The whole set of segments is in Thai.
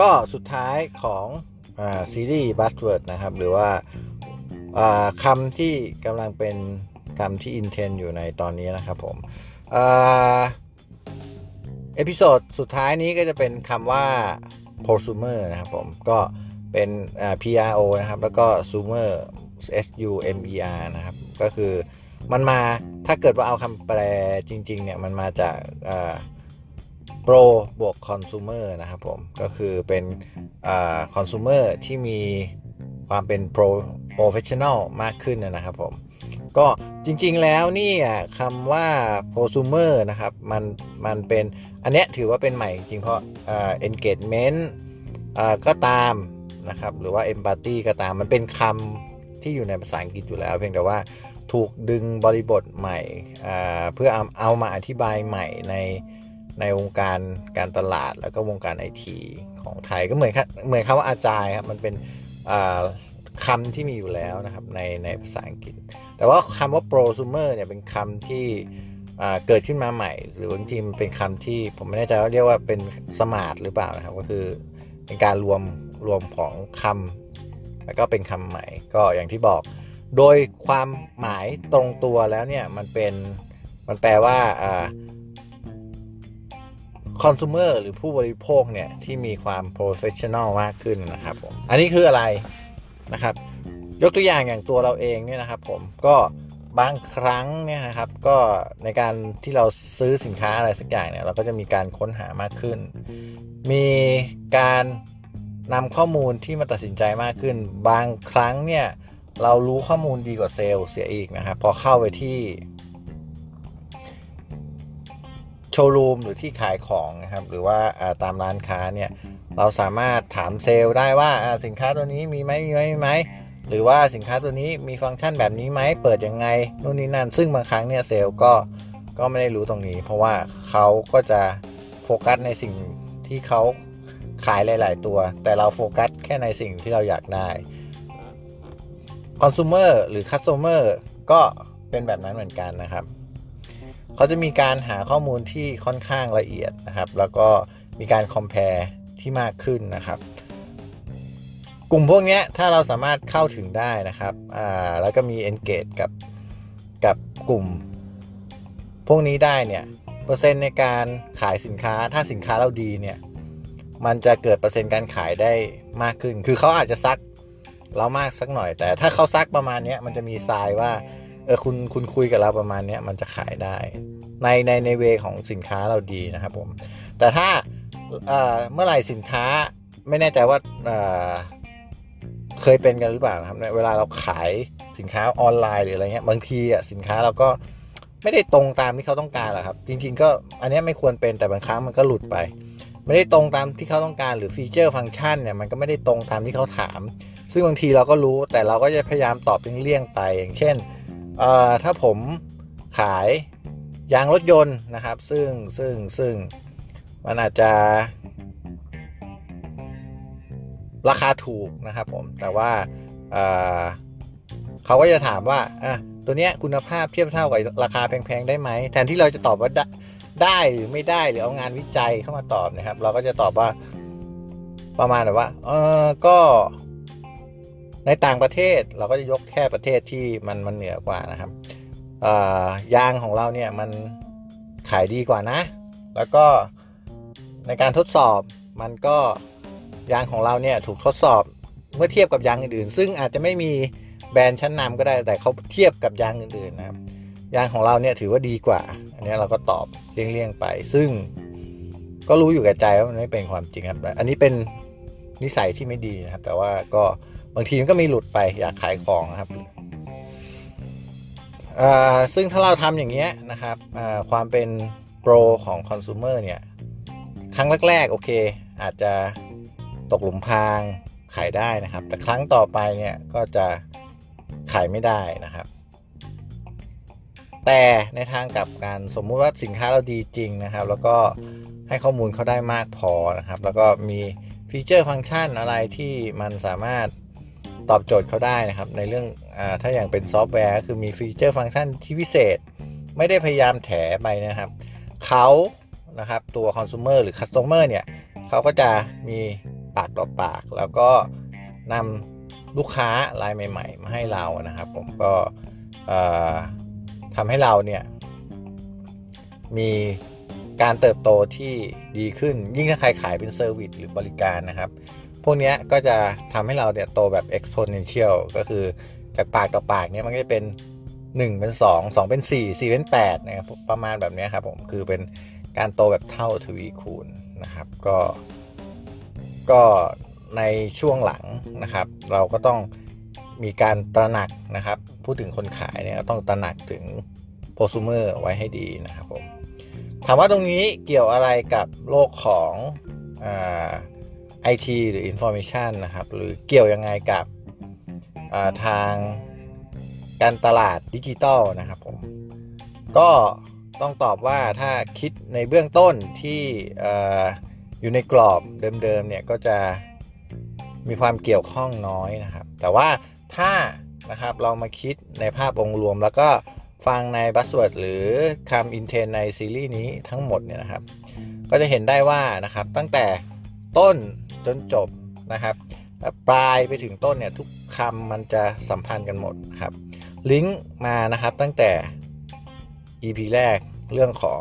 ก็สุดท้ายของอซีรีส์ buzzword นะครับ หรือว่าคำที่กำลังเป็นคำที่ in trend อยู่ในตอนนี้นะครับผม episode สุดท้ายนี้ก็จะเป็นคำว่า prosumer นะครับผม ก็เป็น PRO นะครับ แล้วก็ sumer S U M E R นะครับ ก็คือมันมาถ้าเกิดว่าเอาคำแปลจริง ๆ เนี่ย มันมาจาก pro บวก consumer นะครับผม ก็คือเป็น consumer ที่มีความเป็น pro professional มากขึ้นนะครับผม ก็จริงๆแล้วนี่คำว่า prosumer นะครับ มันมันเป็น อันเนี้ยถือว่าเป็นใหม่จริงเพราะ engagement ก็ตามนะครับ หรือว่า empathy ก็ตาม มันเป็นคำที่อยู่ในภาษาอังกฤษอยู่แล้ว เพียงแต่ว่าถูกดึงบริบทใหม่เพื่อเอาเอามาอธิบายใหม่ใน ในวงการการตลาดแล้วก็วงการไอทีของไทยก็เหมือนเหมือนคำว่าอาจายครับมันเป็นคำที่มีอยู่แล้วนะครับในในภาษาอังกฤษ แต่ว่าคำว่า prosumer เนี่ยเป็นคำที่เกิดขึ้นมาใหม่ หรือบางทีมันเป็นคำที่ผมไม่แน่ใจว่าเรียกว่าเป็นสมาร์ทหรือเปล่านะครับก็คือเป็นการรวมรวมของคำแล้วก็เป็นคำใหม่ก็อย่างที่บอก โดยความหมายตรงตัวแล้วเนี่ยมันเป็นมันแปลว่า คอน sumer หรือผู้บริโภคเนี่ยที่มีความ professional มากขึ้นนะครับผมอันนี้คืออะไรนะครับ ยกตัวอย่างอย่างตัวเราเองเนี่ยนะครับ ผมก็บางครั้งเนี่ยนะครับก็ในการที่เราซื้อสินค้าอะไรสักอย่างเนี่ยเราก็จะมีการค้นหามากขึ้น มีการนำข้อมูลที่มาตัดสินใจมากขึ้น บางครั้งเนี่ยเรารู้ข้อมูลดีกว่าเซลล์เสียอีกนะครับ พอเข้าไปที่ ว์รูมหรือที่ขายของนะครับ หรือว่าตามร้านค้าเนี่ยเราสามารถถามเซลล์ได้ว่าสินค้าตัวนี้มีไหมมีไหมมีไหมหรือว่าสินค้าตัวนี้มีฟังก์ชันแบบนี้ไหมเปิดยังไงนู่นนี่นั่น ซึ่งบางครั้งเนี่ยเซลล์ก็ก็ไม่ได้รู้ตรงนี้ เพราะว่าเขาก็จะโฟกัสในสิ่งที่เขาขายหลาย ๆ ตัว แต่เราโฟกัสแค่ในสิ่งที่เราอยากได้คอน sumer หรือ customer ก็เป็นแบบนั้นเหมือนกันนะครับ เขาจะมีการหาข้อมูลที่ค่อนข้างละเอียดนะครับ แล้วก็มีการ compare ที่มากขึ้นนะครับ กลุ่มพวกนี้ถ้าเราสามารถเข้าถึงได้นะครับอ่าแล้วก็มี engage กับกับกลุ่ม พวกนี้ได้เนี่ยเปอร์เซ็นต์ในการขายสินค้าถ้าสินค้าเราดีเนี่ยมันจะเกิดเปอร์เซ็นต์การขายได้มากขึ้น คือเขาอาจจะซักเรามากสักหน่อย แต่ถ้าเขาซักประมาณนี้มันจะมีทรายว่า เออคุณคุณคุยกับเราประมาณนี้มันจะขายได้ ในในในเวของสินค้าเราดีนะครับผม แต่ถ้าเมื่อไหร่สินค้าไม่แน่ใจว่าเคยเป็นกันหรือเปล่าครับ เวลาเราขายสินค้าออนไลน์หรืออะไรเงี้ยบางทีอะสินค้าเราก็ไม่ได้ตรงตามที่เขาต้องการหรอกครับ จริง ๆ ก็อันนี้ไม่ควรเป็นแต่บางครั้งมันก็หลุดไป ไม่ได้ตรงตามที่เขาต้องการหรือฟีเจอร์ฟังก์ชันเนี่ยมันก็ไม่ได้ตรงตามที่เขาถาม ซึ่งบางทีเราก็รู้แต่เราก็จะพยายามตอบเลี่ยงๆไป อย่างเช่น ถ้าผมขายยางรถยนต์นะครับ ซึ่งซึ่งซึ่งมันอาจจะ ราคาถูกนะครับผม แต่ว่าเขาก็จะถามว่าอะตัวเนี้ยคุณภาพเทียบเท่ากับราคาแพงๆได้ไหม แทนที่เราจะตอบว่าได้หรือไม่ได้หรือเอางานวิจัยเข้ามาตอบนะครับ เราก็จะตอบว่าประมาณแบบว่า เออก็ ในต่างประเทศเราก็จะยกแค่ประเทศที่มันมันเหนือกว่านะครับยางของเราเนี่ยมันขายดีกว่านะ แล้วก็ในการทดสอบมันก็ยางของเราเนี่ยถูกทดสอบเมื่อเทียบกับยางอื่นๆ ซึ่งอาจจะไม่มีแบรนด์ชั้นนำก็ได้แต่เขาเทียบกับยางอื่นๆนะครับยางของเราเนี่ยถือว่าดีกว่า อันนี้เราก็ตอบเลี่ยงๆไป ซึ่งก็รู้อยู่กับใจว่ามันไม่เป็นความจริงครับ อันนี้เป็นนิสัยที่ไม่ดีนะครับ แต่ว่าก็ บางทีมันก็มีหลุดไปอยากขายของครับซึ่งถ้าเราทำอย่างเงี้ยนะครับความเป็นโปรของคอน sumer เนี่ยครั้งแรกๆโอเค อาจจะตกหลุมพรางขายได้นะครับ แต่ครั้งต่อไปเนี่ยก็จะขายไม่ได้นะครับ แต่ในทางกลับกันสมมุติว่าสินค้าเราดีจริงนะครับ แล้วก็ให้ข้อมูลเขาได้มากพอนะครับ แล้วก็มีฟีเจอร์ฟังก์ชันอะไรที่มันสามารถ ตอบโจทย์เขาได้นะครับ ในเรื่องอถ้าอย่างเป็นซอฟต์แวร์ก็คือมี feature function ที่พิเศษ ไม่ได้พยายามแถไปนะครับเขานะครับตัวคอน sumer หรือ customer เนี่ยเขาก็จะมีปากต่อปาก แล้วก็นำลูกค้ารายใหม่ ๆ มาให้เรานะครับ ผมก็ทำให้เราเนี่ยมีการเติบโตที่ดีขึ้นยิ่งถ้าใครขายเป็น service หรือบริการนะครับ พวกนี้ก็จะทำให้เราเนี่ยโตแบบ exponential ก็คือจากปากต่อปากเนี่ยมันก็จะเป็น 1 เป็น 2 2 เป็น 4 4 เป็น8นะครับประมาณแบบนี้ครับผมคือเป็นการโตแบบเท่าทวีคูณนะครับ ก็ ก็ในช่วงหลังนะครับ เราก็ต้องมีการตระหนักนะครับ พูดถึงคนขายเนี่ยต้องตระหนักถึงโพซูเมอร์ไว้ให้ดีนะครับผมถามว่าตรงนี้เกี่ยวอะไรกับโลกของไอ ทีหรือ Information นะครับ หรือเกี่ยวยังไงกับทางการตลาดดิจิตอลนะครับผม ก็ต้องตอบว่าถ้าคิดในเบื้องต้นที่อยู่ในกรอบเดิมๆเนี่ยก็จะมีความเกี่ยวข้องน้อยนะครับ แต่ว่าถ้านะครับเรามาคิดในภาพองค์รวม แล้วก็ฟังใน buzzword หรือคำ in trend ในซีรีส์นี้ทั้งหมดเนี่ยนะครับ ก็จะเห็นได้ว่านะครับตั้งแต่ต้น จนจบนะครับปลายไปถึงต้นเนี่ยทุกคำมันจะสัมพันธ์กันหมดครับ ลิงก์มานะครับตั้งแต่ EP แรกเรื่องของ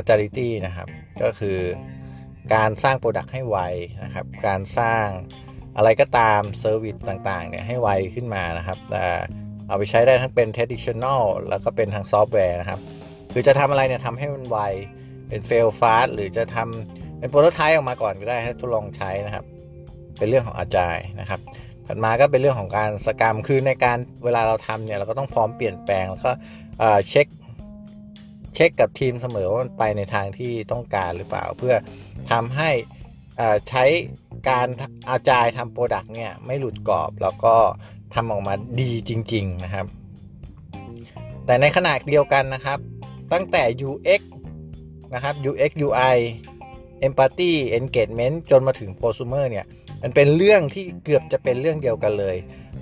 agility นะครับ ก็คือการสร้าง product ให้ไวนะครับ การสร้างอะไรก็ตาม service ต่างๆเนี่ยให้ไวขึ้นมานะครับแต่เอาไปใช้ได้ทั้งเป็น traditional แล้วก็เป็นทางซอฟต์แวร์นะครับ คือจะทำอะไรเนี่ยทำให้มันไว เป็น fail fast หรือจะทำ เป็น prototype ออกมาก่อนก็ได้ให้ทดลองใช้นะครับ เป็นเรื่องของ Agile นะครับ ถัดมาก็เป็นเรื่องของการ Scrum คือในการเวลาเราทำเนี่ยเราก็ต้องพร้อมเปลี่ยนแปลงแล้วก็เช็คเช็คกับทีมเสมอว่ามันไปในทางที่ต้องการหรือเปล่า เพื่อทำให้ใช้การอาจายทำโปรดักต์เนี่ยไม่หลุดกรอบแล้วก็ทำออกมาดีจริง ๆนะครับ แต่ในขณะเดียวกันนะครับ ตั้งแต่ UX นะครับ UX UI Empathy Engagement จนมาถึง Prosumer เนี่ย มันเป็นเรื่องที่เกือบจะเป็นเรื่องเดียวกันเลย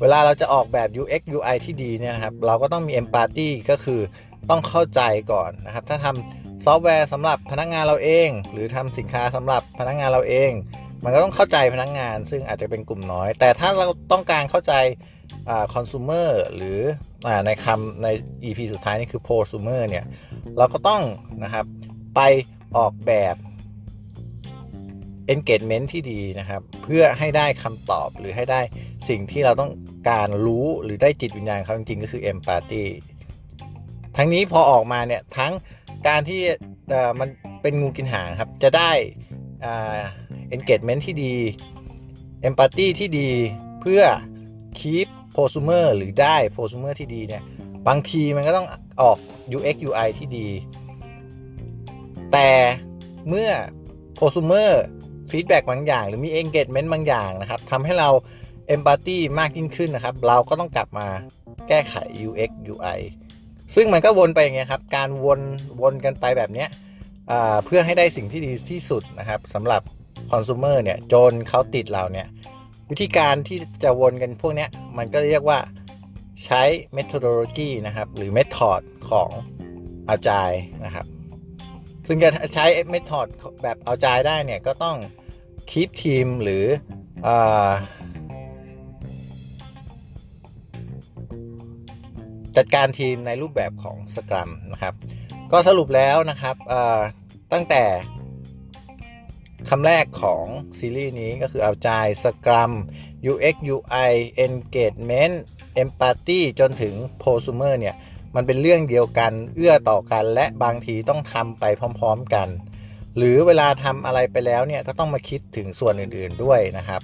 เวลาเราจะออกแบบ UX UI ที่ดีเนี่ยครับ เราก็ต้องมี Empathy ก็คือต้องเข้าใจก่อนนะครับ ถ้าทำซอฟต์แวร์สำหรับพนักงานเราเอง หรือทำสินค้าสำหรับพนักงานเราเอง มันก็ต้องเข้าใจพนักงาน ซึ่งอาจจะเป็นกลุ่มน้อย แต่ถ้าเราต้องการเข้าใจคอน sumer หรืออในคำใน EP สุดท้ายนี่คือ prosumer เนี่ย เราก็ต้องนะครับไปออกแบบ engagement ที่ดีนะครับ เพื่อให้ได้คำตอบหรือให้ได้สิ่งที่เราต้องการรู้หรือได้จิตวิญญาณเขาจริงๆ ก็คือ empathy ทั้งนี้พอออกมาเนี่ย ทั้งการที่มันเป็นงูกินหางครับ จะได้ engagement ที่ดี empathy ที่ดีเพื่อ keep prosumer หรือได้ prosumer ที่ดีเนี่ย บางทีมันก็ต้องออก UX UI ที่ดี แต่เมื่อ prosumer feedback บางอย่าง หรือมี engagement บางอย่างนะครับทำให้เรา empathy มากยิ่งขึ้นนะครับ เราก็ต้องกลับมาแก้ไข UX UI ซึ่งมันก็วนไปอย่างเงี้ยครับ การวนวนกันไปแบบเนี้ยเพื่อให้ได้สิ่งที่ดีที่สุดนะครับสำหรับคอน sumer เนี่ยจนเขาติดเราเนี่ยวิธีการที่จะวนกันพวกเนี้ยมันก็เรียกว่าใช้ methodology นะครับ หรือ method ของ Agileนะครับ ซึ่งจะใช้ method แบบเอาใจได้เนี่ยก็ต้องคีปทีมหรืออจัดการทีมในรูปแบบของสครัมนะครับ ก็สรุปแล้วนะครับตั้งแต่คำแรกของซีรีส์นี้ก็คือเอาใจสครัม UX UI Engagement Empathy จนถึง Prosumer เนี่ย มันเป็นเรื่องเดียวกันเอื้อต่อกัน และบางทีต้องทำไปพร้อม ๆกัน หรือเวลาทำอะไรไปแล้วเนี่ยก็ต้องมาคิดถึงส่วนอื่นๆด้วยนะครับ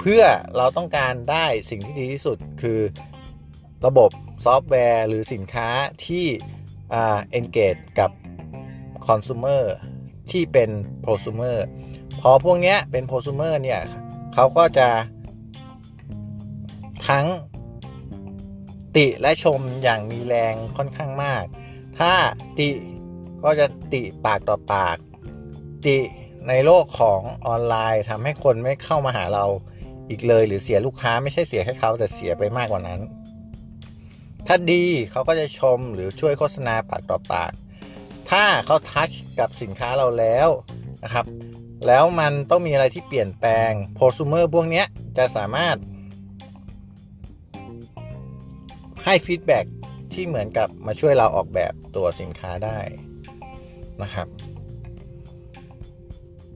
เพื่อเราต้องการได้สิ่งที่ดีที่สุดคือระบบซอฟต์แวร์ หรือสินค้าที่อ่า engage กับ consumer ที่เป็น prosumer พอพวกนี้เป็น prosumer เนี่ยเขาก็จะทั้ง ติและชมอย่างมีแรงค่อนข้างมาก ถ้าติก็จะติปากต่อปาก ติในโลกของออนไลน์ทำให้คนไม่เข้ามาหาเราอีกเลย หรือเสียลูกค้าไม่ใช่เสียแค่เขาแต่เสียไปมากกว่านั้น ถ้าดีเขาก็จะชมหรือช่วยโฆษณาปากต่อปาก ถ้าเขาทัชกับสินค้าเราแล้วนะครับ แล้วมันต้องมีอะไรที่เปลี่ยนแปลงโพส u เมอร์พวกนี้จะสามารถ ให้ฟีดแบ็ที่เหมือนกับมาช่วยเราออกแบบตัวสินค้าได้นะครับ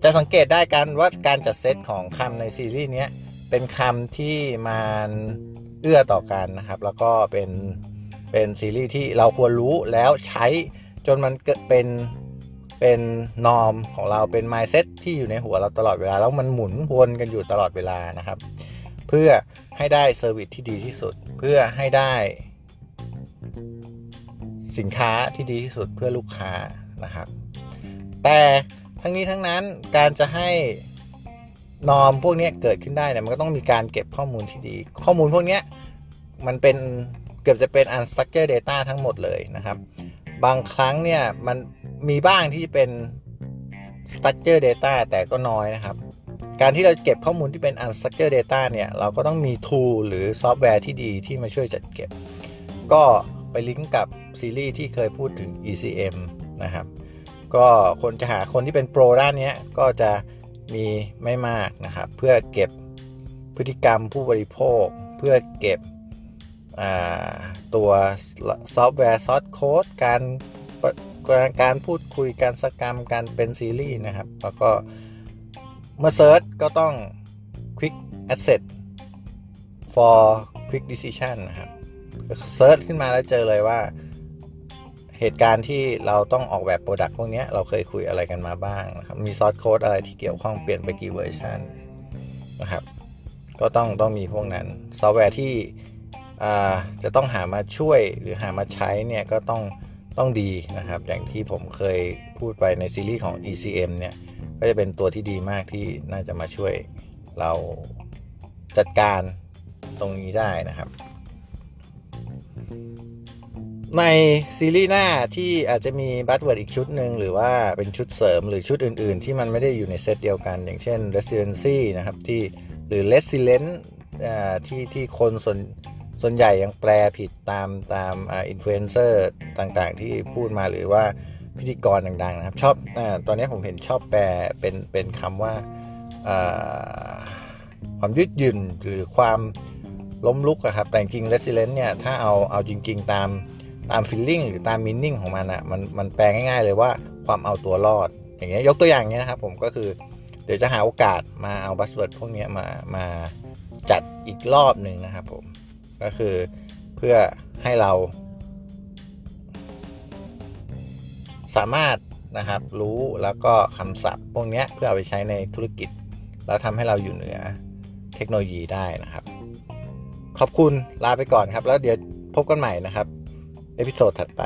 จะสังเกตได้กันว่าการจัดเซตของคำในซีรีส์นี้เป็นคำที่มันเอื้อต่อกันนะครับ แล้วก็เป็นเป็นซีรีส์ที่เราควรรู้แล้วใช้จนมันเกิดเป็นเป็น norm ของเราเป็น mindset ที่อยู่ในหัวเราตลอดเวลา แล้วมันหมุนวนกันอยู่ตลอดเวลานะครับ เพื่อให้ได้ service ที่ดีที่สุด เพื่อให้ได้สินค้าที่ดีที่สุดเพื่อลูกค้านะครับ แต่ทั้งนี้ทั้งนั้นการจะให้ norm พวกนี้เกิดขึ้นได้เนี่ยมันก็ต้องมีการเก็บข้อมูลที่ดี ข้อมูลพวกนี้มันเป็นเกือบจะเป็น unstructured data ทั้งหมดเลยนะครับ บางครั้งเนี่ยมันมีบ้างที่เป็น structured data แต่ก็น้อยนะครับ การที่เราเก็บข้อมูลที่เป็น unstructured data เนี่ย เราก็ต้องมี tool หรือซอฟต์แวร์ที่ดีที่มาช่วยจัดเก็บ ก็ไปลิงก์กับซีรีส์ที่เคยพูดถึง ECM นะครับ ก็คนจะหาคนที่เป็นโปรด้านนี้ก็จะมีไม่มากนะครับ เพื่อเก็บพฤติกรรมผู้บริโภค เพื่อเก็บตัวซอฟต์แวร์ source code การการพูดคุยการ Scrum การเป็นซีรีส์นะครับ แล้วก็ เมื่อ search ก็ต้อง quick access for quick decision นะครับ search ขึ้นมาแล้วเจอเลยว่า เหตุการณ์ที่เราต้องออกแบบ product พวกนี้เราเคยคุยอะไรกันมาบ้างนะครับ มี source code อะไรที่เกี่ยวข้องเปลี่ยนไปกี่เวอร์ชันนะครับ ก็ต้องต้องมีพวกนั้น ซอฟต์แวร์ที่จะต้องหามาช่วยหรือหามาใช้เนี่ยก็ต้องต้องดีนะครับ อย่างที่ผมเคยพูดไปในซีรีส์ของ ECM เนี่ย ก็จะเป็นตัวที่ดีมากที่น่าจะมาช่วยเราจัดการตรงนี้ได้นะครับ ในซีรีส์หน้าที่อาจจะมี buzzword อีกชุดหนึ่งหรือว่าเป็นชุดเสริมหรือชุดอื่น ๆ ที่มันไม่ได้อยู่ในเซตเดียวกัน อย่างเช่น resiliency นะครับที่หรือ resilient ที่ที่คนส่วนส่วนใหญ่ยังแปลผิดตามตามอินฟลูเอนเซอร์ต่างๆ ที่พูดมาหรือว่า พิธีกรดังๆนะครับ ชอบอตอนนี้ผมเห็นชอบแปลเป็นเป็นคำว่าความยืดหยุ่นหรือความล้มลุกอะครับแต่จริง resilient เนี่ยถ้าเอาเอาจริง ๆ ตามตาม feeling หรือตาม meaning ของมันอะมันมันแปลง่ายๆเลยว่าความเอาตัวรอด อย่างเงี้ยยกตัวอย่างเงี้ยนะครับผมก็คือเดี๋ยวจะหาโอกาสมาเอา buzzword พวกนี้มามาจัดอีกรอบหนึ่งนะครับผมก็คือเพื่อให้เรา สามารถนะครับรู้แล้วก็คำศัพท์ พวกนี้เพื่อเอาไปใช้ในธุรกิจ แล้วทำให้เราอยู่เหนือเทคโนโลยีได้นะครับ ขอบคุณลาไปก่อนครับ แล้วเดี๋ยวพบกันใหม่นะครับ เอพิโซดถัดไป